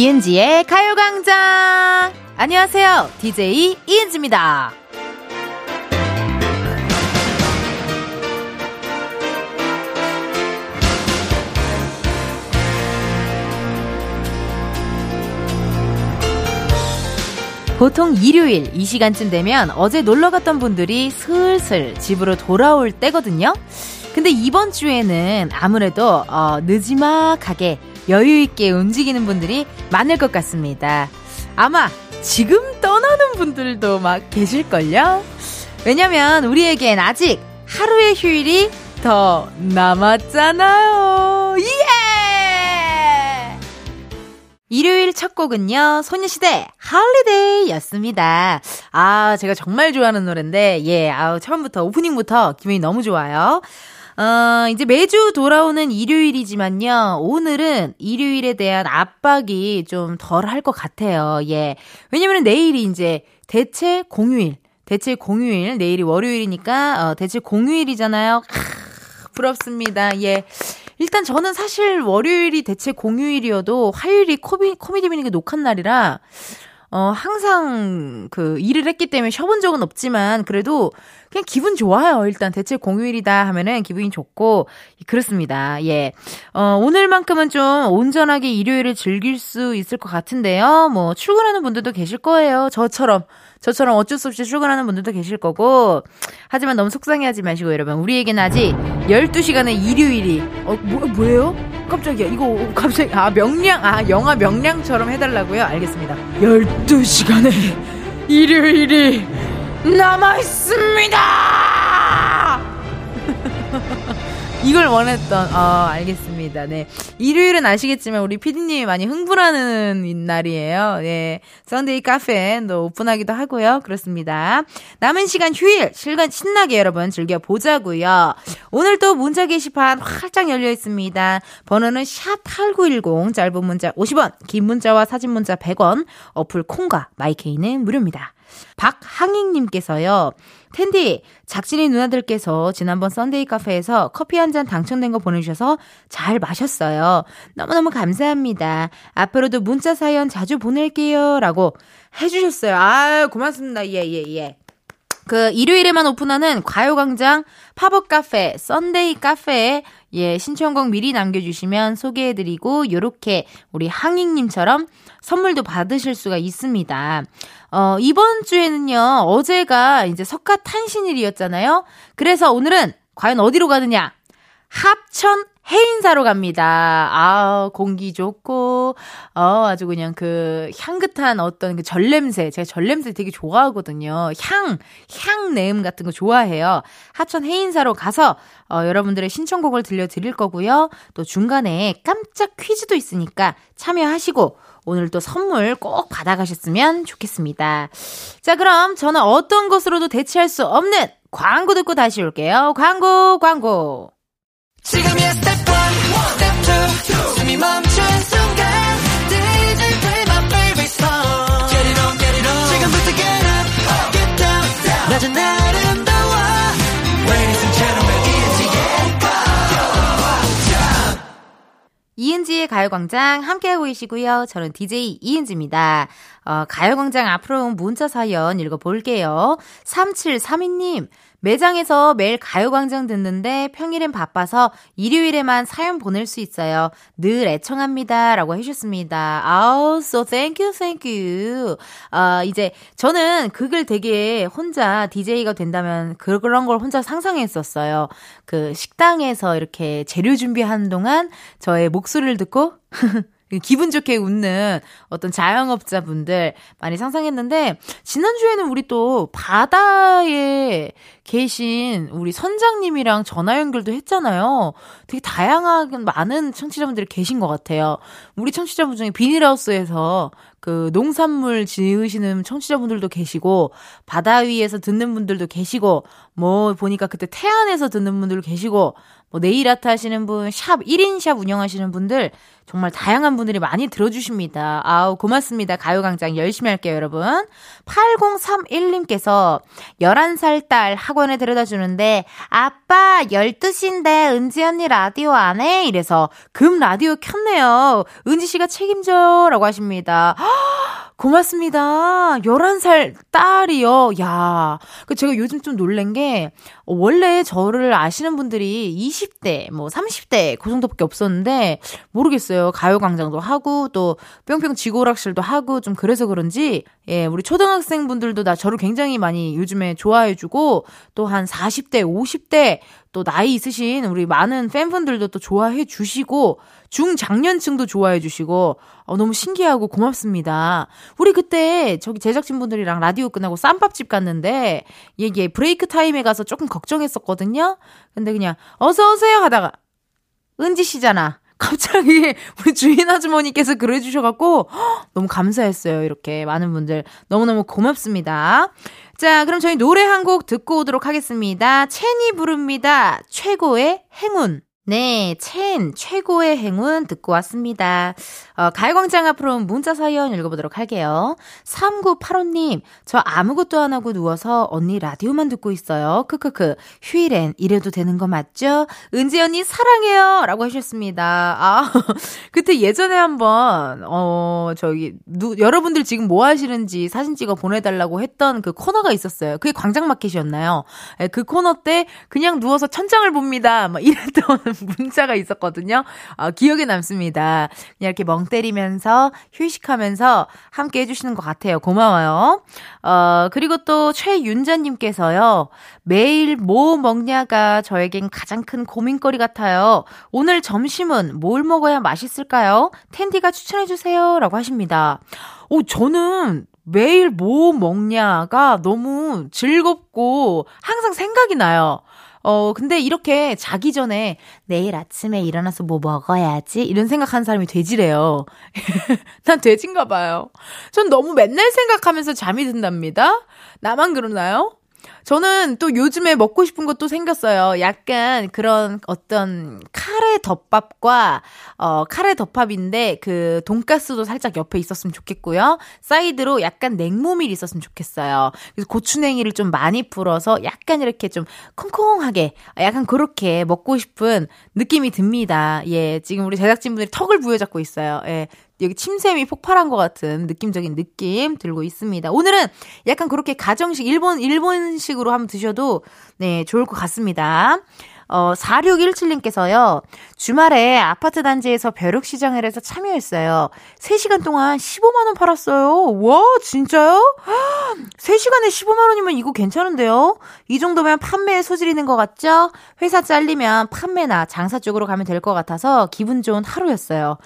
이은지의 가요광장! 안녕하세요. DJ 이은지입니다. 보통 일요일 이 시간쯤 되면 어제 놀러 갔던 분들이 슬슬 집으로 돌아올 때거든요. 근데 이번 주에는 아무래도 어, 느지막하게 여유 있게 움직이는 분들이 많을 것 같습니다. 아마 지금 떠나는 분들도 막 계실걸요? 왜냐면 우리에겐 아직 하루의 휴일이 더 남았잖아요. 예! 일요일 첫 곡은요, 소녀시대 Holiday 였습니다. 아, 제가 정말 좋아하는 노래인데, 예, 아우, 처음부터, 오프닝부터 기분이 너무 좋아요. 어, 이제 매주 돌아오는 일요일이지만요. 오늘은 일요일에 대한 압박이 좀 덜 할 것 같아요. 예. 왜냐면 내일이 이제 대체 공휴일. 대체 공휴일. 내일이 월요일이니까, 어, 대체 공휴일이잖아요. 크, 부럽습니다. 예. 일단 저는 사실 월요일이 대체 공휴일이어도 화요일이 코미, 코미디 미니가 녹한 날이라, 어, 항상 그 일을 했기 때문에 쉬어본 적은 없지만 그래도 그냥 기분 좋아요. 일단 대체 공휴일이다 하면은 기분이 좋고 그렇습니다. 예. 어, 오늘만큼은 좀 온전하게 일요일을 즐길 수 있을 것 같은데요. 뭐 출근하는 분들도 계실 거예요. 저처럼 저처럼 어쩔 수 없이 출근하는 분들도 계실 거고. 하지만 너무 속상해하지 마시고 여러분 우리에겐 아직 12시간의 일요일이. 어 뭐, 뭐예요? 깜짝이야. 이거 갑자기 아 명량 아 영화 명량처럼 해달라고요? 알겠습니다. 12시간의 일요일이 남아있습니다 이걸 원했던, 어, 알겠습니다. 네. 일요일은 아시겠지만 우리 피디님이 많이 흥분하는 날이에요. 네. Sunday 카페도 오픈하기도 하고요. 그렇습니다. 남은 시간 휴일, 시간 신나게 여러분 즐겨보자고요. 오늘도 문자 게시판 활짝 열려 있습니다. 번호는 샵8910, 짧은 문자 50원, 긴 문자와 사진 문자 100원, 어플 콩과 마이케이는 무료입니다. 박항익님께서요. 은디, 작진이 누나들께서 지난번 Sunday 카페에서 커피 한 잔 당첨된 거 보내주셔서 잘 마셨어요. 너무너무 감사합니다. 앞으로도 문자 사연 자주 보낼게요. 라고 해주셨어요. 아 고맙습니다. 예, 예, 예. 그 일요일에만 오픈하는 가요광장 팝업 카페, Sunday 카페에 예, 신청곡 미리 남겨주시면 소개해드리고, 요렇게 우리 항익님처럼 선물도 받으실 수가 있습니다. 어, 이번 주에는요, 어제가 이제 석가 탄신일이었잖아요. 그래서 오늘은 과연 어디로 가느냐? 합천 해인사로 갑니다. 아, 공기 좋고, 어, 아주 그냥 그 향긋한 어떤 그 전냄새. 제가 전냄새 되게 좋아하거든요. 향, 향 내음 같은 거 좋아해요. 하천 해인사로 가서, 어, 여러분들의 신청곡을 들려드릴 거고요. 또 중간에 깜짝 퀴즈도 있으니까 참여하시고, 오늘 또 선물 꼭 받아가셨으면 좋겠습니다. 자, 그럼 저는 어떤 것으로도 대체할 수 없는 광고 듣고 다시 올게요. 광고, 광고. 지금이야 스텝 1, 스텝 2, 숨이 멈춘 순간 DJ play my favorite song Get it on, get it on 지금부터 get up, get down, down 낮은 아름다워 Ladies and gentlemen, 이은지의 가요광장 이은지의 가요광장 함께하고 계시고요. 저는 DJ 이은지입니다. 어, 가요광장 앞으로 온 문자 사연 읽어볼게요. 3732님 매장에서 매일 가요광장 듣는데 평일엔 바빠서 일요일에만 사연 보낼 수 있어요. 늘 애청합니다. 라고 해주셨습니다. 아우, so thank you, thank you. 아, 이제 저는 그걸 되게 혼자 DJ가 된다면 그런 걸 혼자 상상했었어요. 그 식당에서 이렇게 재료 준비하는 동안 저의 목소리를 듣고 기분 좋게 웃는 어떤 자영업자분들 많이 상상했는데, 지난주에는 우리 또 바다에 계신 우리 선장님이랑 전화 연결도 했잖아요. 되게 다양하게 많은 청취자분들이 계신 것 같아요. 우리 청취자분 중에 비닐하우스에서 그 농산물 지으시는 청취자분들도 계시고 바다 위에서 듣는 분들도 계시고 뭐 보니까 그때 태안에서 듣는 분들도 계시고 뭐 네일 아트 하시는 분, 샵 1인 샵 운영하시는 분들 정말 다양한 분들이 많이 들어주십니다. 아우 고맙습니다. 가요광장 열심히 할게요 여러분. 8031님께서 11살 딸 학원 학원에 데려다 주는데, 아빠, 12시인데, 은지 언니 라디오 안 해? 이래서, 금 라디오 켰네요. 은지 씨가 책임져. 라고 하십니다. 고맙습니다. 11살 딸이요. 야. 그 제가 요즘 좀 놀란 게, 원래 저를 아시는 분들이 20대, 뭐 30대, 그 정도밖에 없었는데, 모르겠어요. 가요 광장도 하고, 또 뿅뿅 지고락실도 하고, 좀 그래서 그런지, 예, 우리 초등학생 분들도 나 저를 굉장히 많이 요즘에 좋아해주고, 또 한 40대, 50대, 또 나이 있으신 우리 많은 팬분들도 또 좋아해 주시고 중장년층도 좋아해 주시고 어, 너무 신기하고 고맙습니다. 우리 그때 저기 제작진분들이랑 라디오 끝나고 쌈밥집 갔는데 얘기 브레이크 타임에 가서 조금 걱정했었거든요. 근데 그냥 어서 오세요 하다가 은지 씨잖아. 갑자기 우리 주인 아주머니께서 그래 주셔갖고 너무 감사했어요. 이렇게 많은 분들 너무너무 고맙습니다. 자, 그럼 저희 노래 한 곡 듣고 오도록 하겠습니다. 첸이 부릅니다. 최고의 행운. 네, 첸 최고의 행운 듣고 왔습니다. 어, 가요광장 앞으로 문자 사연 읽어보도록 할게요. 3985님, 저 아무것도 안 하고 누워서 언니 라디오만 듣고 있어요. 크크크. 휴일엔 이래도 되는 거 맞죠? 은지 언니 사랑해요. 라고 하셨습니다. 아, 그때 예전에 한번, 어, 저기, 누, 여러분들 지금 뭐 하시는지 사진 찍어 보내달라고 했던 그 코너가 있었어요. 그게 광장마켓이었나요? 네, 그 코너 때 그냥 누워서 천장을 봅니다. 막 이랬던 문자가 있었거든요. 아, 기억에 남습니다. 그냥 이렇게 멍 때리면서 휴식하면서 함께 해주시는 것 같아요. 고마워요. 어, 그리고 또 최윤자님께서요. 매일 뭐 먹냐가 저에겐 가장 큰 고민거리 같아요. 오늘 점심은 뭘 먹어야 맛있을까요? 텐디가 추천해주세요. 라고 하십니다. 오, 저는 매일 뭐 먹냐가 너무 즐겁고 항상 생각이 나요. 어, 근데 이렇게 자기 전에 내일 아침에 일어나서 뭐 먹어야지 이런 생각하는 사람이 돼지래요. 난 돼지인가 봐요. 전 너무 맨날 생각하면서 잠이 든답니다. 나만 그러나요? 저는 또 요즘에 먹고 싶은 것도 생겼어요. 약간 그런 어떤 카레 덮밥과 어 카레 덮밥인데 그 돈가스도 살짝 옆에 있었으면 좋겠고요. 사이드로 약간 냉모밀 있었으면 좋겠어요. 그래서 고추냉이를 좀 많이 풀어서 약간 이렇게 좀 콩콩하게 약간 그렇게 먹고 싶은 느낌이 듭니다. 예, 지금 우리 제작진분들이 턱을 부여잡고 있어요. 예. 여기 침샘이 폭발한 것 같은 느낌적인 느낌 들고 있습니다. 오늘은 약간 그렇게 가정식 일본 일본식 으로 한번 드셔도 네 좋을 것 같습니다. 어, 4617님께서요, 주말에 아파트 단지에서 벼룩 시장을 해서 참여했어요. 3시간 동안 15만원 팔았어요. 와, 진짜요? 3시간에 15만원이면 이거 괜찮은데요? 이 정도면 판매에 소질 있는 것 같죠? 회사 잘리면 판매나 장사 쪽으로 가면 될 것 같아서 기분 좋은 하루였어요.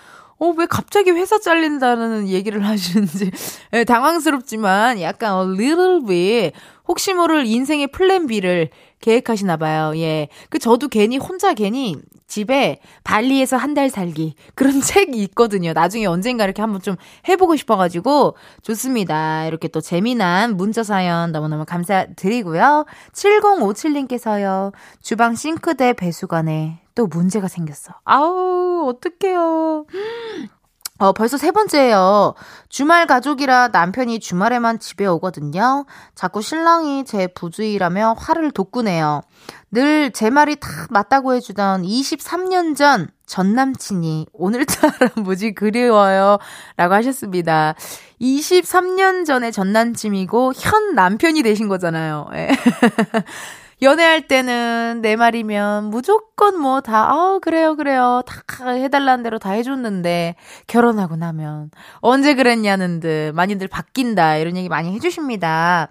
어, 왜 갑자기 회사 잘린다는 얘기를 하시는지 네, 당황스럽지만 약간 a little bit 혹시 모를 인생의 플랜 B를 계획하시나 봐요. 예. 그 저도 괜히 혼자 괜히 집에 발리에서 한 달 살기 그런 책이 있거든요. 나중에 언젠가 이렇게 한번 좀 해보고 싶어가지고 좋습니다. 이렇게 또 재미난 문자 사연 너무너무 감사드리고요. 7057님께서요. 주방 싱크대 배수관에 또 문제가 생겼어. 아우, 어떡해요. 어, 벌써 세 번째예요. 주말 가족이라 남편이 주말에만 집에 오거든요. 자꾸 신랑이 제 부주의라며 화를 돋구네요. 늘 제 말이 다 맞다고 해주던 23년 전 전 남친이 오늘따라 무지 그리워요. 라고 하셨습니다. 23년 전에 전 남친이고 현 남편이 되신 거잖아요. 예. 연애할 때는 내 말이면 무조건 뭐 다, 아, 그래요, 그래요. 다 해달라는 대로 다 해줬는데, 결혼하고 나면, 언제 그랬냐는 듯, 많이들 바뀐다, 이런 얘기 많이 해주십니다.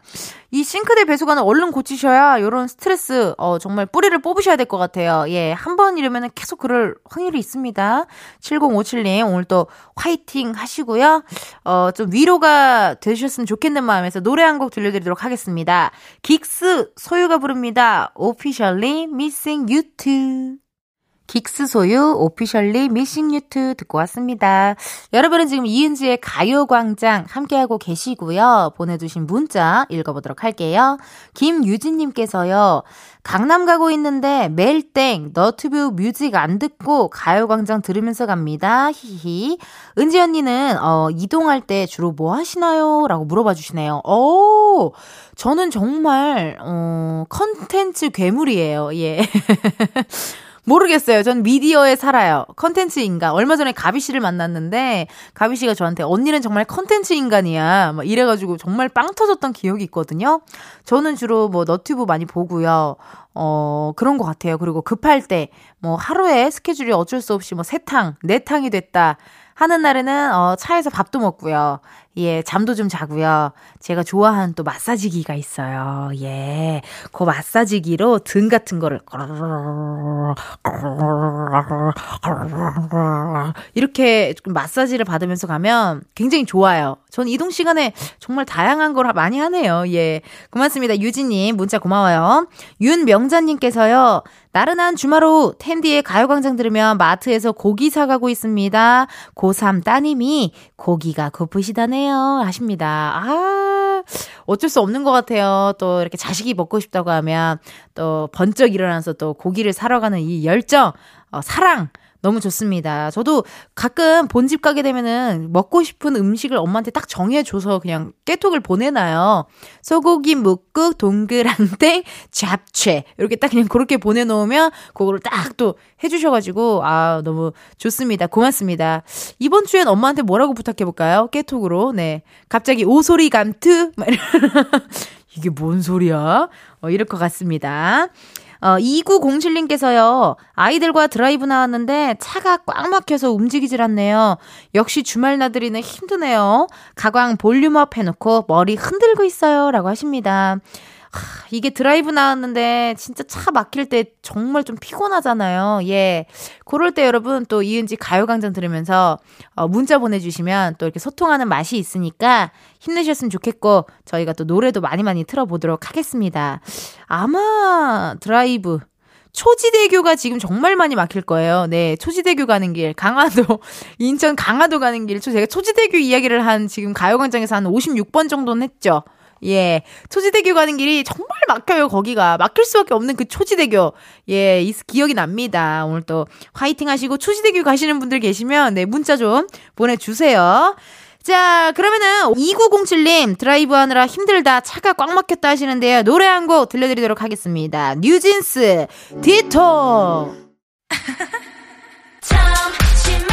이 싱크대 배수관을 얼른 고치셔야 요런 스트레스 어 정말 뿌리를 뽑으셔야 될 것 같아요. 예, 한 번 이러면은 계속 그럴 확률이 있습니다. 7057님 오늘 또 화이팅 하시고요. 어 좀 위로가 되셨으면 좋겠는 마음에서 노래 한 곡 들려드리도록 하겠습니다. 긱스 소유가 부릅니다. Officially Missing You Too. 긱스 소유 Officially Missing You Too 듣고 왔습니다. 여러분은 지금 이은지의 가요광장 함께하고 계시고요. 보내주신 문자 읽어보도록 할게요. 김유진님께서요. 강남 가고 있는데 매일 땡 너튜브 뮤직 안 듣고 가요광장 들으면서 갑니다. 히히. 은지 언니는 어, 이동할 때 주로 뭐 하시나요? 라고 물어봐 주시네요. 오, 저는 정말 어, 컨텐츠 괴물이에요. 예. 모르겠어요. 전 미디어에 살아요. 컨텐츠 인간. 얼마 전에 가비 씨를 만났는데 가비 씨가 저한테 언니는 정말 컨텐츠 인간이야. 막 이래가지고 정말 빵 터졌던 기억이 있거든요. 저는 주로 뭐 너튜브 많이 보고요. 어, 그런 것 같아요. 그리고 급할 때, 뭐, 하루에 스케줄이 어쩔 수 없이 뭐, 세 탕, 네 탕이 됐다. 하는 날에는, 어, 차에서 밥도 먹고요. 예, 잠도 좀 자고요. 제가 좋아하는 또 마사지기가 있어요. 예. 그 마사지기로 등 같은 거를 이렇게 마사지를 받으면서 가면 굉장히 좋아요. 전 이동 시간에 정말 다양한 걸 많이 하네요. 예. 고맙습니다. 유진님, 문자 고마워요. 윤명자님께서요, 나른한 주말 오후 텐디의 가요광장 들으면 마트에서 고기 사가고 있습니다. 고3 따님이 고기가 고프시다네 요. 하십니다. 아, 어쩔 수 없는 것 같아요. 또 이렇게 자식이 먹고 싶다고 하면 또 번쩍 일어나서 또 고기를 사러 가는 이 열정, 어, 사랑, 너무 좋습니다. 저도 가끔 본집 가게 되면은 먹고 싶은 음식을 엄마한테 딱 정해줘서 그냥 깨톡을 보내놔요. 소고기 묵국, 동그랑땡, 잡채. 이렇게 딱 그냥 그렇게 보내놓으면 그거를 딱 또 해주셔가지고, 아, 너무 좋습니다. 고맙습니다. 이번 주엔 엄마한테 뭐라고 부탁해볼까요? 깨톡으로. 네. 갑자기 오소리 감투? 이게 뭔 소리야? 어, 이럴 것 같습니다. 어, 2907님께서요, 아이들과 드라이브 나왔는데 차가 꽉 막혀서 움직이질 않네요. 역시 주말 나들이는 힘드네요. 가광 volume up 해놓고 머리 흔들고 있어요. 라고 하십니다. 하, 이게 드라이브 나왔는데 진짜 차 막힐 때 정말 좀 피곤하잖아요. 예. 그럴 때 여러분 또 이은지 가요광장 들으면서 어, 문자 보내주시면 또 이렇게 소통하는 맛이 있으니까 힘내셨으면 좋겠고 저희가 또 노래도 많이 많이 틀어보도록 하겠습니다. 아마 드라이브 초지대교가 지금 정말 많이 막힐 거예요. 네, 초지대교 가는 길, 강화도, 인천 강화도 가는 길. 제가 초지대교 이야기를 한 지금 가요광장에서 한 56번 정도는 했죠. 예. 초지대교 가는 길이 정말 막혀요, 거기가. 막힐 수밖에 없는 그 초지대교. 예, 이 기억이 납니다. 오늘 또 화이팅 하시고 초지대교 가시는 분들 계시면, 네, 문자 좀 보내주세요. 자, 그러면은 2907님 드라이브 하느라 힘들다 차가 꽉 막혔다 하시는데요. 노래 한 곡 들려드리도록 하겠습니다. 뉴진스 Ditto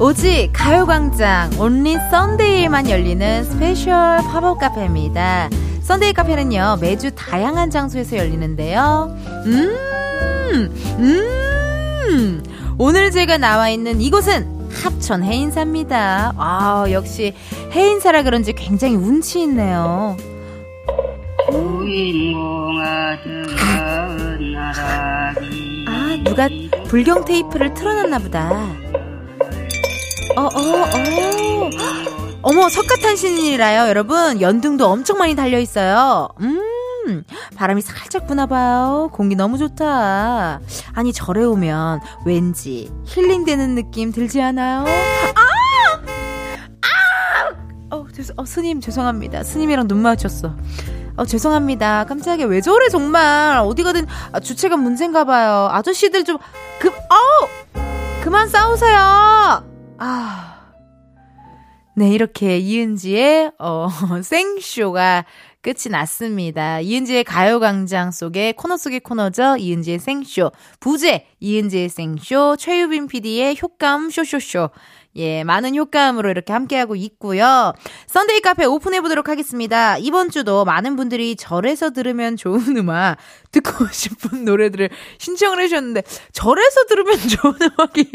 오직 가요광장 only Sunday에만 열리는 special 팝업 카페입니다. Sunday 카페는요 매주 다양한 장소에서 열리는데요. 음, 음. 오늘 제가 나와 있는 이곳은 합천 해인사입니다. 아 역시 해인사라 그런지 굉장히 운치 있네요. 아 누가 불경 테이프를 틀어놨나 보다. 어, 어, 어. 어머, 석가탄신이라요, 여러분. 연등도 엄청 많이 달려 있어요. 음, 바람이 살짝 부나봐요. 공기 너무 좋다. 아니, 절에 오면 왠지 힐링되는 느낌 들지 않아요? 아! 아! 어, 죄송, 어, 스님, 죄송합니다. 스님이랑 눈 마주쳤어. 어, 죄송합니다. 깜짝이야. 왜 저래, 정말. 어디 가든 아, 주체가 문제인가 봐요. 아저씨들 좀, 그, 어 그만 싸우세요! 아. 네, 이렇게 이은지의, 어, 생쇼가 끝이 났습니다. 이은지의 가요광장 속의 코너 속의 코너죠. 이은지의 생쇼. 부제, 이은지의 생쇼. 최유빈 PD의 효감 쇼쇼쇼. 예, 많은 효과음으로 이렇게 함께하고 있고요. Sunday 카페 오픈해보도록 하겠습니다. 이번 주도 많은 분들이 절에서 들으면 좋은 음악, 듣고 싶은 노래들을 신청을 해주셨는데, 절에서 들으면 좋은 음악이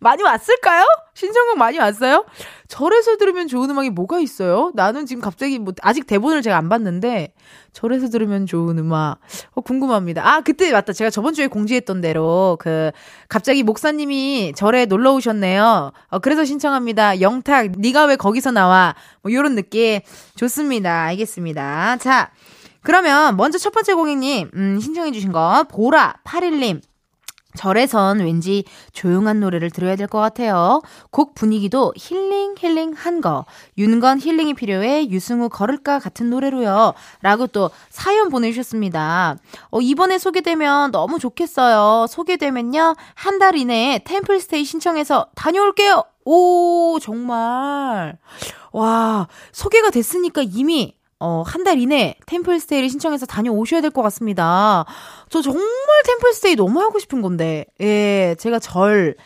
많이 왔을까요? 신청곡 많이 왔어요? 절에서 들으면 좋은 음악이 뭐가 있어요? 나는 지금 갑자기 뭐, 아직 대본을 제가 안 봤는데, 절에서 들으면 좋은 음악. 어, 궁금합니다. 아, 그때 맞다. 제가 저번 주에 공지했던 대로, 그, 갑자기 목사님이 절에 놀러 오셨네요. 어, 그래서 신청합니다. 영탁, 네가 왜 거기서 나와? 뭐, 요런 느낌. 좋습니다. 알겠습니다. 자, 그러면 먼저 첫 번째 고객님, 음, 신청해주신 거, 보라, 8일님. 절에선 왠지 조용한 노래를 들어야 될 것 같아요. 곡 분위기도 힐링 힐링 한 거. 윤건 힐링이 필요해 유승우 걸을까 같은 노래로요. 라고 또 사연 보내주셨습니다. 어, 이번에 소개되면 너무 좋겠어요. 소개되면요. 한 달 이내에 템플스테이 신청해서 다녀올게요. 오, 정말. 와, 소개가 됐으니까 이미 어, 한 달 이내 템플스테이를 신청해서 다녀오셔야 될 것 같습니다. 저 정말 템플스테이 너무 하고 싶은 건데, 예, 제가 절,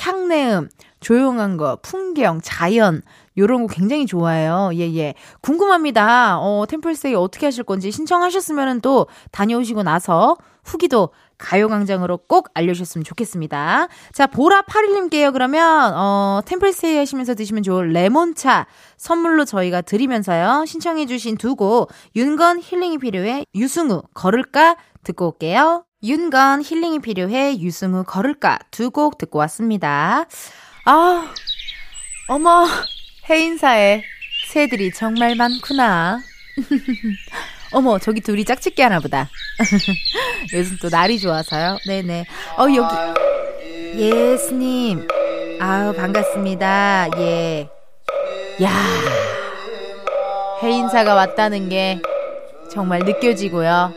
향내음, 조용한 거, 풍경, 자연, 요런 거 굉장히 좋아해요. 예, 예. 궁금합니다. 어, 템플스테이 어떻게 하실 건지 신청하셨으면 또 다녀오시고 나서 후기도 가요광장으로 꼭 알려주셨으면 좋겠습니다. 자, 보라81님께요, 그러면, 어, 템플스테이 하시면서 드시면 좋을 레몬차 선물로 저희가 드리면서요. 신청해주신 두 곡, 윤건 힐링이 필요해, 유승우, 걸을까? 듣고 올게요. 윤건 힐링이 필요해, 유승우, 걸을까? 두 곡 듣고 왔습니다. 아, 어머, 해인사에 새들이 정말 많구나. 어머, 저기 둘이 짝짓기 하나 보다. 요즘 또 날이 좋아서요. 네네. 어, 여기. 예 스님. 아우, 반갑습니다. 예. 야 해인사가 왔다는 게 정말 느껴지고요.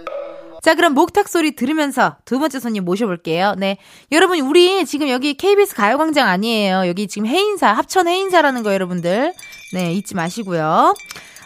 자, 그럼 목탁 소리 들으면서 두 번째 손님 모셔볼게요. 네. 여러분, 우리 지금 여기 KBS 가요광장 아니에요. 여기 지금 해인사, 합천 해인사라는 거 여러분들. 네, 잊지 마시고요.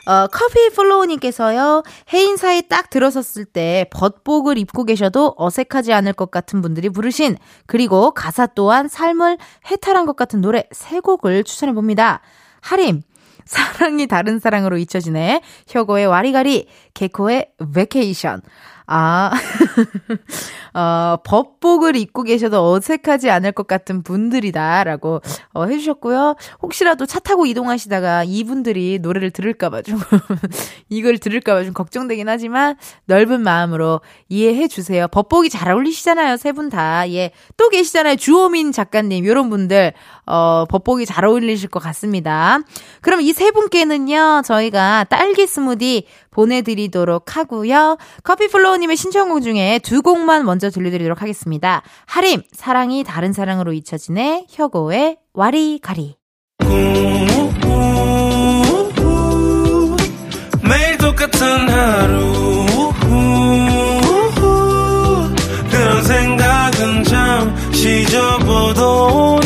어, 커피 플로우님께서요, 해인사에 딱 들어섰을 때 벗복을 입고 계셔도 어색하지 않을 것 같은 분들이 부르신, 그리고 가사 또한 삶을 해탈한 것 같은 노래 세 곡을 추천해 봅니다. 하림, 사랑이 다른 사랑으로 잊혀지네, 혁오의 와리가리, 개코의 Vacation, 아, 어, 법복을 입고 계셔도 어색하지 않을 것 같은 분들이다라고 어, 해주셨고요. 혹시라도 차 타고 이동하시다가 이분들이 노래를 들을까봐 좀 이걸 들을까봐 좀 걱정되긴 하지만 넓은 마음으로 이해해 주세요. 법복이 잘 어울리시잖아요, 세 분 다. 예, 또 계시잖아요, 주호민 작가님 이런 분들 어, 법복이 잘 어울리실 것 같습니다. 그럼 이 세 분께는요 저희가 딸기 스무디 보내드리도록 하고요. 커피플로우님의 신청곡 중에 두 곡만 먼저 들려드리도록 하겠습니다. 하림, 사랑이 다른 사랑으로 잊혀지네, 혁오의 와리가리. 매일 똑같은 하루 그런 생각은 잠시 접어도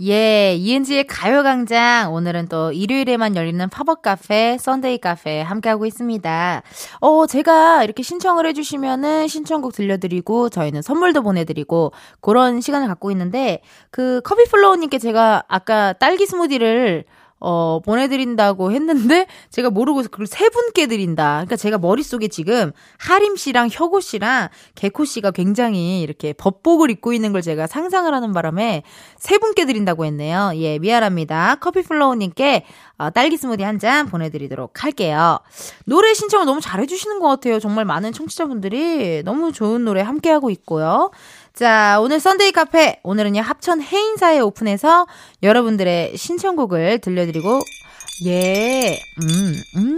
예, 이은지의 가요광장. 오늘은 또 일요일에만 열리는 팝업 카페, Sunday 카페 함께하고 있습니다. 어, 제가 이렇게 신청을 해주시면은 신청곡 들려드리고, 저희는 선물도 보내드리고, 그런 시간을 갖고 있는데, 그 커피플로우님께 제가 아까 딸기 스무디를 어, 보내드린다고 했는데, 제가 모르고 그걸 세 분께 드린다. 그러니까 제가 머릿속에 지금, 하림 씨랑 혁오 씨랑 개코 씨가 굉장히 이렇게 법복을 입고 있는 걸 제가 상상을 하는 바람에 세 분께 드린다고 했네요. 예, 미안합니다. 커피플로우님께 어, 딸기 스무디 한 잔 보내드리도록 할게요. 노래 신청을 너무 잘해주시는 것 같아요. 정말 많은 청취자분들이 너무 좋은 노래 함께하고 있고요. 자, 오늘 Sunday 카페. 오늘은요, 합천 해인사에 오픈해서 여러분들의 신청곡을 들려드리고, 예, 음, 음.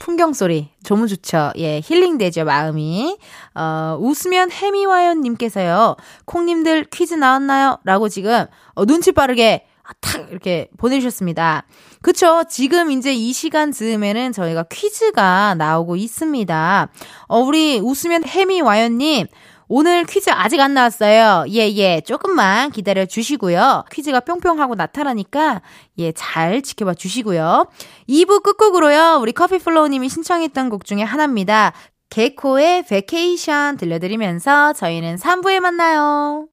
풍경 소리. 너무 좋죠. 예, 힐링되죠, 마음이. 어, 웃으면 해미와연님께서요, 콩님들 퀴즈 나왔나요? 라고 지금, 어, 눈치 빠르게, 탁, 이렇게 보내주셨습니다. 그쵸. 지금 이제 이 시간 즈음에는 저희가 퀴즈가 나오고 있습니다. 어, 우리 웃으면 해미와연님, 오늘 퀴즈 아직 안 나왔어요. 예, 예. 조금만 기다려 주시고요. 퀴즈가 뿅뿅 하고 나타나니까, 예, 잘 지켜봐 주시고요. 2부 끝곡으로요. 우리 커피플로우님이 신청했던 곡 중에 하나입니다. 개코의 Vacation 들려드리면서 저희는 3부에 만나요.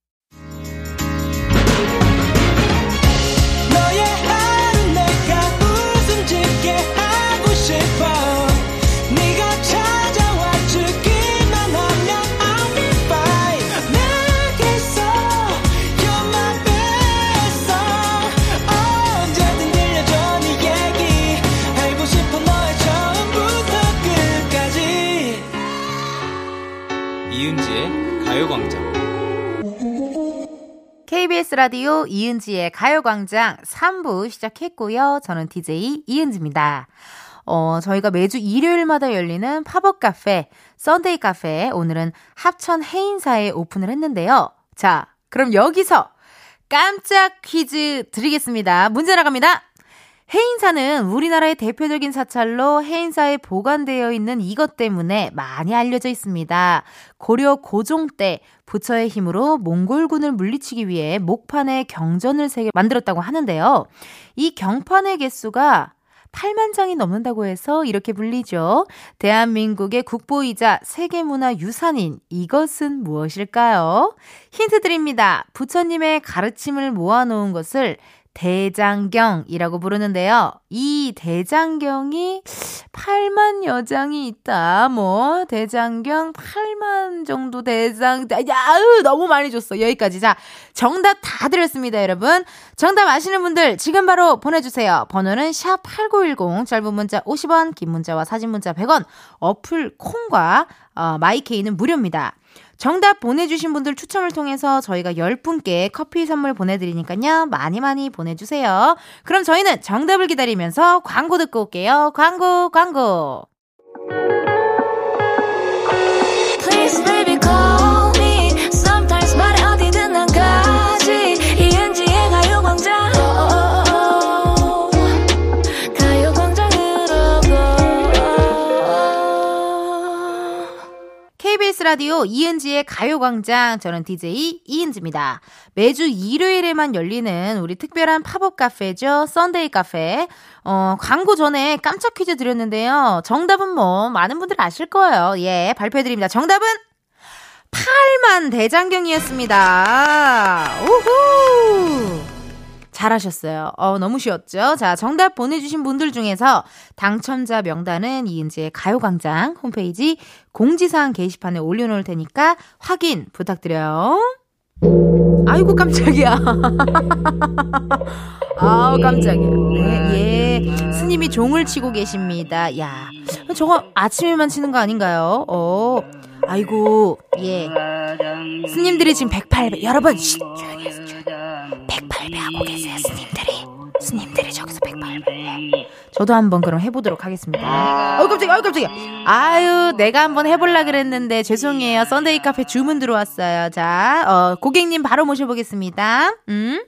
라디오 이은지의 가요광장 3부 시작했고요. 저는 DJ 이은지입니다. 어, 저희가 매주 일요일마다 열리는 팝업 카페, Sunday 카페, 오늘은 합천 해인사에 오픈을 했는데요. 자, 그럼 여기서 깜짝 퀴즈 드리겠습니다. 문제 나갑니다. 해인사는 우리나라의 대표적인 사찰로 해인사에 보관되어 있는 이것 때문에 많이 알려져 있습니다. 고려 고종 때 부처의 힘으로 몽골군을 물리치기 위해 목판에 경전을 새겨 만들었다고 하는데요. 이 경판의 개수가 8만 장이 넘는다고 해서 이렇게 불리죠. 대한민국의 국보이자 세계문화유산인 이것은 무엇일까요? 힌트 드립니다. 부처님의 가르침을 모아놓은 것을 대장경이라고 부르는데요. 이 대장경이 8만 여장이 있다. 뭐 대장경 8만 정도 대장 야, 으, 너무 많이 줬어. 여기까지. 자, 정답 다 드렸습니다, 여러분. 정답 아시는 분들 지금 바로 보내 주세요. 번호는 샵 8910 짧은 문자 50원, 긴 문자와 사진 문자 100원. 어플 콩과 어, 마이케이는 무료입니다. 정답 보내주신 분들 추첨을 통해서 저희가 10분께 커피 선물 보내드리니까요. 많이 많이 보내주세요. 그럼 저희는 정답을 기다리면서 광고 듣고 올게요. 광고, 광고. Please, baby, 라디오 이은지의 가요광장. 저는 DJ 이은지입니다. 매주 일요일에만 열리는 우리 특별한 팝업 카페죠. Sunday 카페. 어, 광고 전에 깜짝 퀴즈 드렸는데요. 정답은 뭐, 많은 분들 아실 거예요. 예, 발표해드립니다. 정답은 8만 대장경이었습니다. 우후! 잘하셨어요. 어, 너무 쉬웠죠? 자, 정답 보내주신 분들 중에서 당첨자 명단은 이은지의 가요광장 홈페이지 공지사항 게시판에 올려놓을 테니까 확인 부탁드려요. 아이고, 깜짝이야. 아우, 깜짝이야. 네, 예. 스님이 종을 치고 계십니다. 야, 저거 아침에만 치는 거 아닌가요? 어, 아이고, 예. 스님들이 지금 108배. 여러분, 쉿, 조용히 해서 108배 하고 계세요, 스님들이. 스님들이 저기서 108배. 저도 한번 그럼 해보도록 하겠습니다. 어, 깜짝이야, 어, 깜짝이야. 아유, 내가 한번 해볼라 그랬는데, 죄송해요. Sunday 카페 주문 들어왔어요. 자, 어, 고객님 바로 모셔보겠습니다. 음.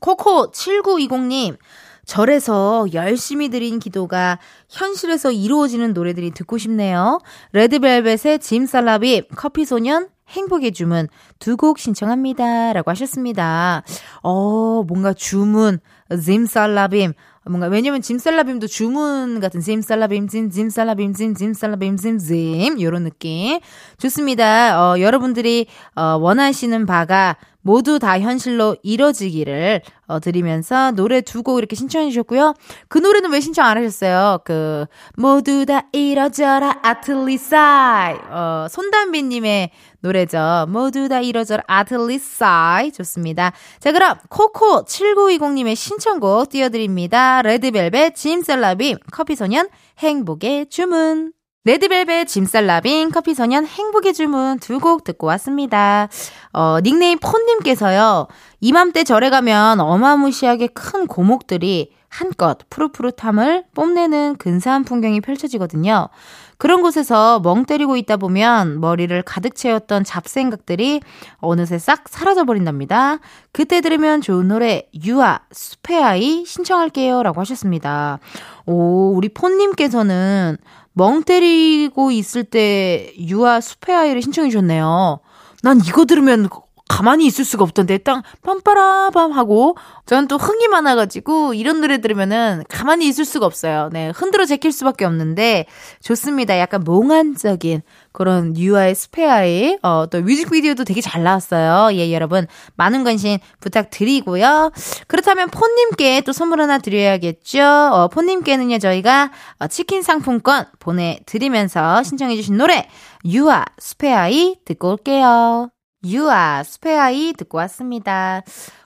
코코 7920님. 절에서 열심히 드린 기도가 현실에서 이루어지는 노래들이 듣고 싶네요. 레드벨벳의 짐 살라비, 커피소년, 행복의 주문 두 곡 신청합니다. 라고 하셨습니다. 어, 뭔가 주문, 짐 살라빔. 뭔가, 왜냐면 짐살라빔도 주문 같은 짐살라빔, 짐, 짐살라빔, 짐, 짐살라빔, 짐, 짐. 요런 느낌. 좋습니다. 어, 여러분들이, 어, 원하시는 바가 모두 다 현실로 이뤄지기를 어, 드리면서 노래 두 곡 이렇게 신청해 주셨고요. 그 노래는 왜 신청 안 하셨어요? 그 모두 다 이뤄져라 아틀리사이 어, 손담비님의 노래죠. 모두 다 이뤄져라 아틀리사이 좋습니다. 자 그럼 코코 7920님의 신청곡 띄워드립니다. 레드벨벳 짐셀라빔 커피소년 행복의 주문 레드벨벳 짐살라빈 커피소년 행복의 주문 두 곡 듣고 왔습니다. 어, 닉네임 폰님께서요. 이맘때 절에 가면 어마무시하게 큰 고목들이 한껏 푸릇푸릇함을 뽐내는 근사한 풍경이 펼쳐지거든요. 그런 곳에서 멍 때리고 있다 보면 머리를 가득 채웠던 잡생각들이 어느새 싹 사라져버린답니다. 그때 들으면 좋은 노래, 유아, 숲의 아이 신청할게요. 라고 하셨습니다. 오, 우리 폰님께서는 멍 때리고 있을 때 유아 숲의 아이를 신청해 주셨네요. 난 이거 들으면 가만히 있을 수가 없던데 땅 빰빠라밤 하고 저는 또 흥이 많아가지고 이런 노래 들으면은 가만히 있을 수가 없어요. 네 흔들어 제낄 수밖에 없는데 좋습니다. 약간 몽환적인 그런 유아의 스페아의 어, 또 뮤직비디오도 되게 잘 나왔어요. 예 여러분 많은 관심 부탁드리고요. 그렇다면 폰님께 또 선물 하나 드려야겠죠. 어, 폰님께는요 저희가 어, 치킨 상품권 보내드리면서 신청해주신 노래 유아 숲의 아이 듣고 올게요. 유아, 숲의 아이 듣고 왔습니다.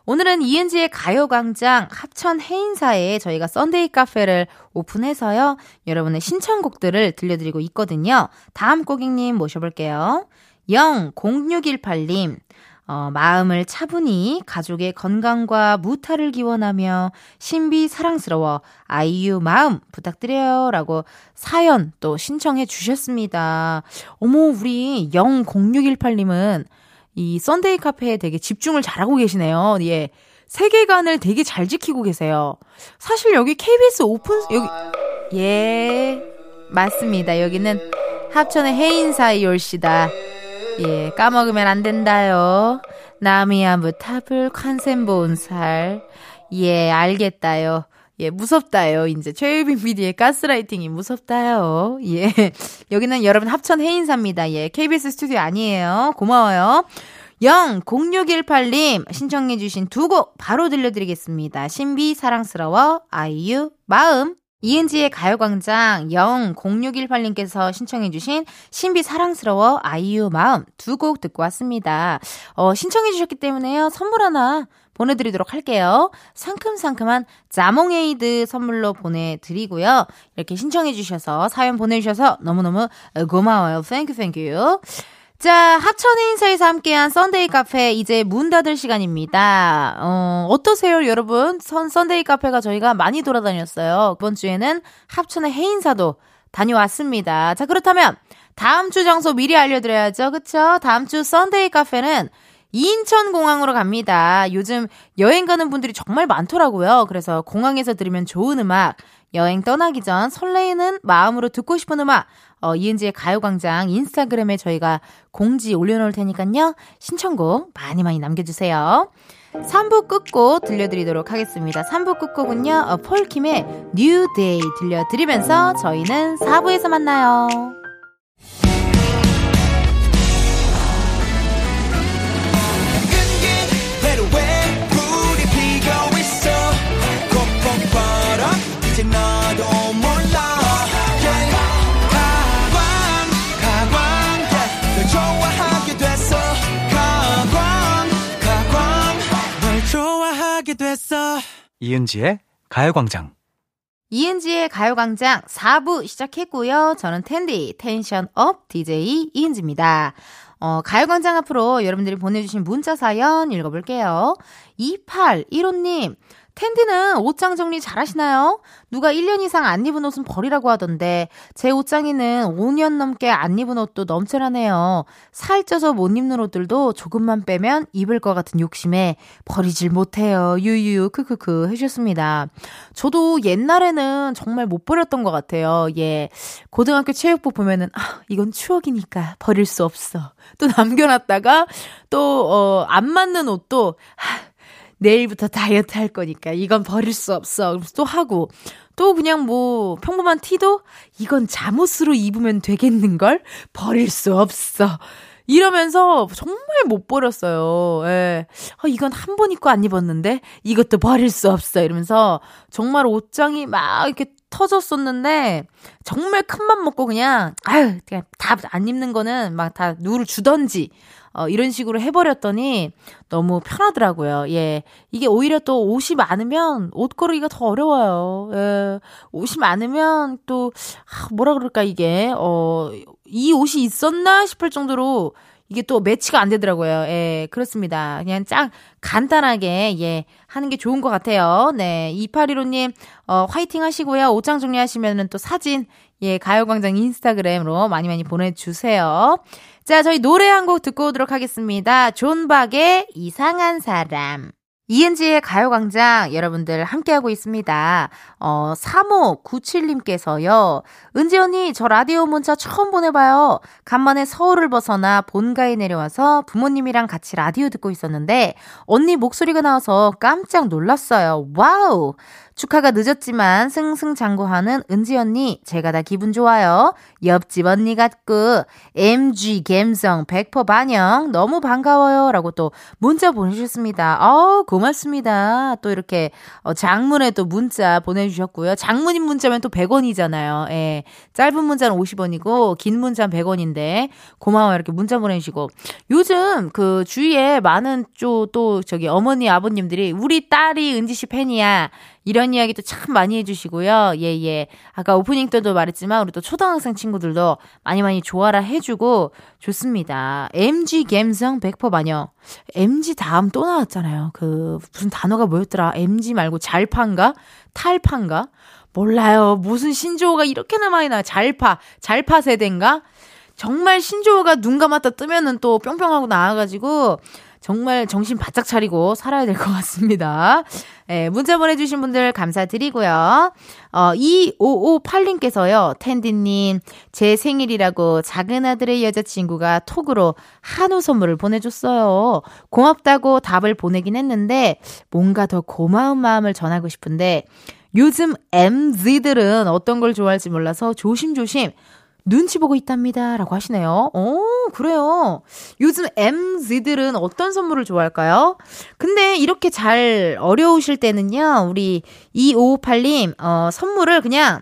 오늘은 이은지의 가요광장 합천 해인사에 저희가 Sunday 카페를 오픈해서요. 여러분의 신청곡들을 들려드리고 있거든요. 다음 고객님 모셔볼게요. 00618님. 어, 마음을 차분히 가족의 건강과 무탈을 기원하며 신비 사랑스러워 아이유 마음 부탁드려요. 라고 사연 또 신청해 주셨습니다. 어머, 우리 00618님은 이 Sunday 카페에 되게 집중을 잘하고 계시네요. 예. 세계관을 되게 잘 지키고 계세요. 사실 여기 KBS 오픈, 여기, 예. 맞습니다. 여기는 합천의 해인사이 올시다. 예. 까먹으면 안 된다요. 나미야 무 탑을 컨센 본살. 예, 알겠다요. 예, 무섭다요. 이제 최유빈 PD의 가스라이팅이 무섭다요. 예. 여기는 여러분 합천 해인사입니다. 예. KBS 스튜디오 아니에요. 고마워요. 00618님 신청해 주신 두 곡 바로 들려드리겠습니다. 신비 사랑스러워 아이유 마음 이은지의 가요광장 00618님께서 신청해주신 신비 사랑스러워 아이유 마음 두 곡 듣고 왔습니다. 어, 신청해주셨기 때문에요. 선물 하나 보내드리도록 할게요. 상큼상큼한 자몽에이드 선물로 보내드리고요. 이렇게 신청해주셔서 사연 보내주셔서 너무너무 고마워요. Thank you thank you. 자, 합천 해인사에서 함께한 Sunday 카페 이제 문 닫을 시간입니다. 어, 어떠세요, 여러분? 선, Sunday 카페가 저희가 많이 돌아다녔어요. 이번 주에는 합천의 해인사도 다녀왔습니다. 자, 그렇다면 다음 주 장소 미리 알려드려야죠. 그쵸? 다음 주 Sunday 카페는 인천공항으로 갑니다. 요즘 여행 가는 분들이 정말 많더라고요. 그래서 공항에서 들으면 좋은 음악, 여행 떠나기 전 설레이는 마음으로 듣고 싶은 음악, 어, 이은지의 가요광장 인스타그램에 저희가 공지 올려놓을 테니까요. 신청곡 많이 많이 남겨주세요. 3부 끝곡 들려드리도록 하겠습니다. 3부 끝곡은요, 어, 폴킴의 Day 들려드리면서 저희는 4부에서 만나요. 이은지의 가요광장. 이은지의 가요광장 4부 시작했고요. 저는 텐디, 텐션 up, DJ 이은지입니다. 어, 가요광장 앞으로 여러분들이 보내주신 문자 사연 읽어볼게요. 2815님, 텐디는 옷장 정리 잘 하시나요? 누가 1년 이상 안 입은 옷은 버리라고 하던데 제 옷장에는 5년 넘게 안 입은 옷도 넘쳐나네요. 살쪄서 못 입는 옷들도 조금만 빼면 입을 것 같은 욕심에 버리질 못해요. 유유 크크크 해주셨습니다. 저도 옛날에는 정말 못 버렸던 것 같아요. 예. 고등학교 체육복 보면은 아 이건 추억이니까 버릴 수 없어. 또 남겨놨다가 또어안 맞는 옷도 하, 내일부터 다이어트 할 거니까 이건 버릴 수 없어. 그래서 또 하고 또 그냥 뭐 평범한 티도 이건 잠옷으로 입으면 되겠는 걸? 버릴 수 없어. 이러면서 정말 못 버렸어요. 예. 어, 이건 한 번 입고 안 입었는데 이것도 버릴 수 없어. 이러면서 정말 옷장이 막 이렇게 터졌었는데 정말 큰 맘 먹고 그냥 아유 그냥 다 안 입는 거는 막 다 누를 주던지 어, 이런 식으로 해버렸더니 너무 편하더라고요. 예. 이게 오히려 또 옷이 많으면 옷 고르기가 더 어려워요. 예. 옷이 많으면 또, 아, 뭐라 그럴까, 이게, 어, 이 옷이 있었나 싶을 정도로 이게 또 매치가 안 되더라고요. 예, 그렇습니다. 그냥 짱 간단하게 예 하는 게 좋은 것 같아요. 네, 2815님 어 화이팅 하시고요. 옷장 정리하시면은 또 사진 예 가요광장 인스타그램으로 많이 많이 보내주세요. 자, 저희 노래 한 곡 듣고 오도록 하겠습니다. 존박의 이상한 사람. 이은지의 가요광장 여러분들 함께하고 있습니다. 어, 3597님께서요. 은지 언니, 저 라디오 문자 처음 보내봐요. 간만에 서울을 벗어나 본가에 내려와서 부모님이랑 같이 라디오 듣고 있었는데, 언니 목소리가 나와서 깜짝 놀랐어요. 와우! 축하가 늦었지만 승승장구하는 은지 언니 제가 다 기분 좋아요. 옆집 언니 같고 MZ 갬성 100% 반영 너무 반가워요. 라고 또 문자 보내주셨습니다. 어 고맙습니다. 또 이렇게 어, 장문에 또 문자 보내주셨고요. 장문인 문자면 또 100원이잖아요. 예. 짧은 문자는 50원이고 긴 문자는 100원인데 고마워요. 이렇게 문자 보내주시고 요즘 그 주위에 많은 또 저기 어머니 아버님들이 우리 딸이 은지 씨 팬이야. 이런 이야기도 참 많이 해주시고요. 예, 예. 아까 오프닝 때도 말했지만, 우리 또 초등학생 친구들도 많이 많이 좋아라 해주고, 좋습니다. MG 갬성 100% 마녀. MG 다음 또 나왔잖아요. 그, 무슨 단어가 뭐였더라? MG 말고 잘파인가? 탈파인가? 몰라요. 무슨 신조어가 이렇게나 많이 나요. 잘파. 잘파 세대인가? 정말 신조어가 눈 감았다 뜨면은 또 뿅뿅하고 나와가지고, 정말 정신 바짝 차리고 살아야 될 것 같습니다. 예, 문자 보내주신 분들 감사드리고요. 어, 2558님께서요, 텐디님, 제 생일이라고 작은 아들의 여자친구가 톡으로 한우 선물을 보내줬어요. 고맙다고 답을 보내긴 했는데, 뭔가 더 고마운 마음을 전하고 싶은데, 요즘 MZ들은 어떤 걸 좋아할지 몰라서 조심조심 눈치 보고 있답니다. 라고 하시네요. 오, 그래요. 요즘 MZ들은 어떤 선물을 좋아할까요? 근데 이렇게 잘 어려우실 때는요, 우리 2558님, 어, 선물을 그냥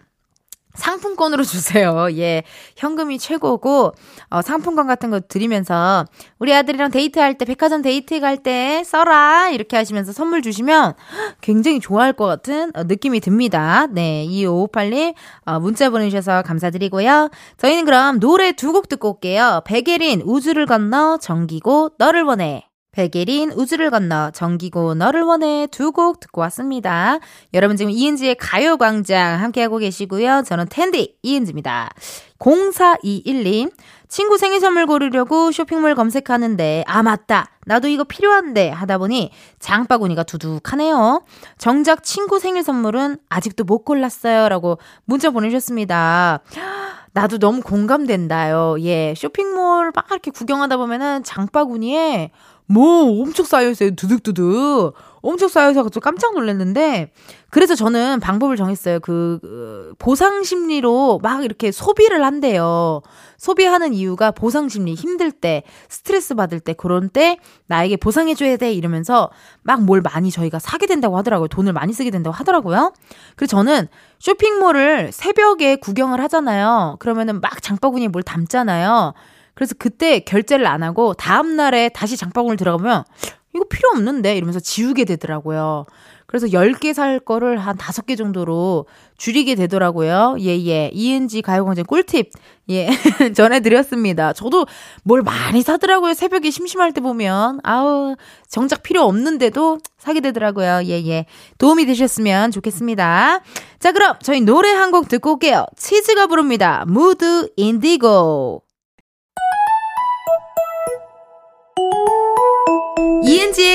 상품권으로 주세요. 예. 현금이 최고고, 어, 상품권 같은 거 드리면서, 우리 아들이랑 데이트할 때, 백화점 데이트 갈 때 써라. 이렇게 하시면서 선물 주시면 굉장히 좋아할 것 같은 어, 느낌이 듭니다. 네. 2558님, 어, 문자 보내주셔서 감사드리고요. 저희는 그럼 노래 두 곡 듣고 올게요. 백예린, 우주를 건너, 정기고, 너를 원해. 백예린 우주를 건너 정기고 너를 원해 두 곡 듣고 왔습니다. 여러분 지금 이은지의 가요광장 함께하고 계시고요. 저는 텐디 이은지입니다. 0421님 친구 생일 선물 고르려고 쇼핑몰 검색하는데 아 맞다 나도 이거 필요한데 하다 보니 장바구니가 두둑하네요. 정작 친구 생일 선물은 아직도 못 골랐어요 라고 문자 보내주셨습니다. 나도 너무 공감된다요. 예, 쇼핑몰 막 이렇게 구경하다 보면은 장바구니에 뭐 엄청 쌓여있어요. 두둑두둑. 엄청 쌓여서 깜짝 놀랐는데 그래서 저는 방법을 정했어요. 그, 그 보상 심리로 막 이렇게 소비를 한대요. 소비하는 이유가 보상 심리 힘들 때 스트레스 받을 때 그런 때 나에게 보상해 줘야 돼 이러면서 막 뭘 많이 저희가 사게 된다고 하더라고요. 돈을 많이 쓰게 된다고 하더라고요. 그래서 저는 쇼핑몰을 새벽에 구경을 하잖아요. 그러면은 막 장바구니에 뭘 담잖아요. 그래서 그때 결제를 안 하고 다음 날에 다시 장바구니를 들어가면 이거 필요 없는데 이러면서 지우게 되더라고요. 그래서 10개 살 거를 한 5개 정도로 줄이게 되더라고요. 예, 예. 이은지 가요광장 꿀팁, 예, 전해드렸습니다. 저도 뭘 많이 사더라고요. 새벽에 심심할 때 보면. 아우, 정작 필요 없는데도 사게 되더라고요. 예, 예. 도움이 되셨으면 좋겠습니다. 자, 그럼 저희 노래 한 곡 듣고 올게요. 치즈가 부릅니다. 무드 인디고.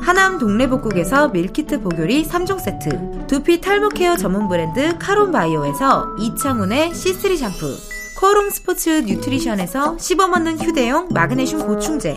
하남 동래복국에서 밀키트 복요리 3종 세트 두피 탈모 케어 전문 브랜드 카론바이오에서 이창훈의 C3 샴푸 코롬 스포츠 뉴트리션에서 씹어먹는 휴대용 마그네슘 보충제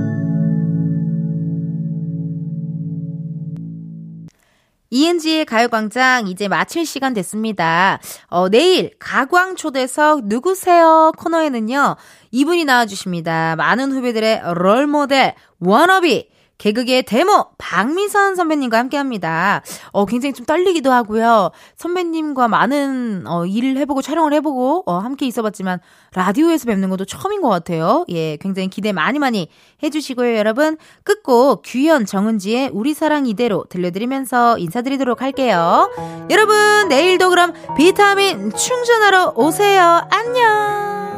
이은지의 가요광장 이제 마칠 시간 됐습니다. 어, 내일 가광 초대석 누구세요 코너에는요. 이분이 나와주십니다. 많은 후배들의 롤모델 워너비 개그계 데모 박미선 선배님과 함께합니다. 어 굉장히 좀 떨리기도 하고요. 선배님과 많은 어 일을 해보고 촬영을 해보고 어 함께 있어봤지만 라디오에서 뵙는 것도 처음인 것 같아요. 예, 굉장히 기대 많이 많이 해주시고요, 여러분. 끝곡 규현 정은지의 우리 사랑 이대로 들려드리면서 인사드리도록 할게요. 여러분 내일도 그럼 비타민 충전하러 오세요. 안녕.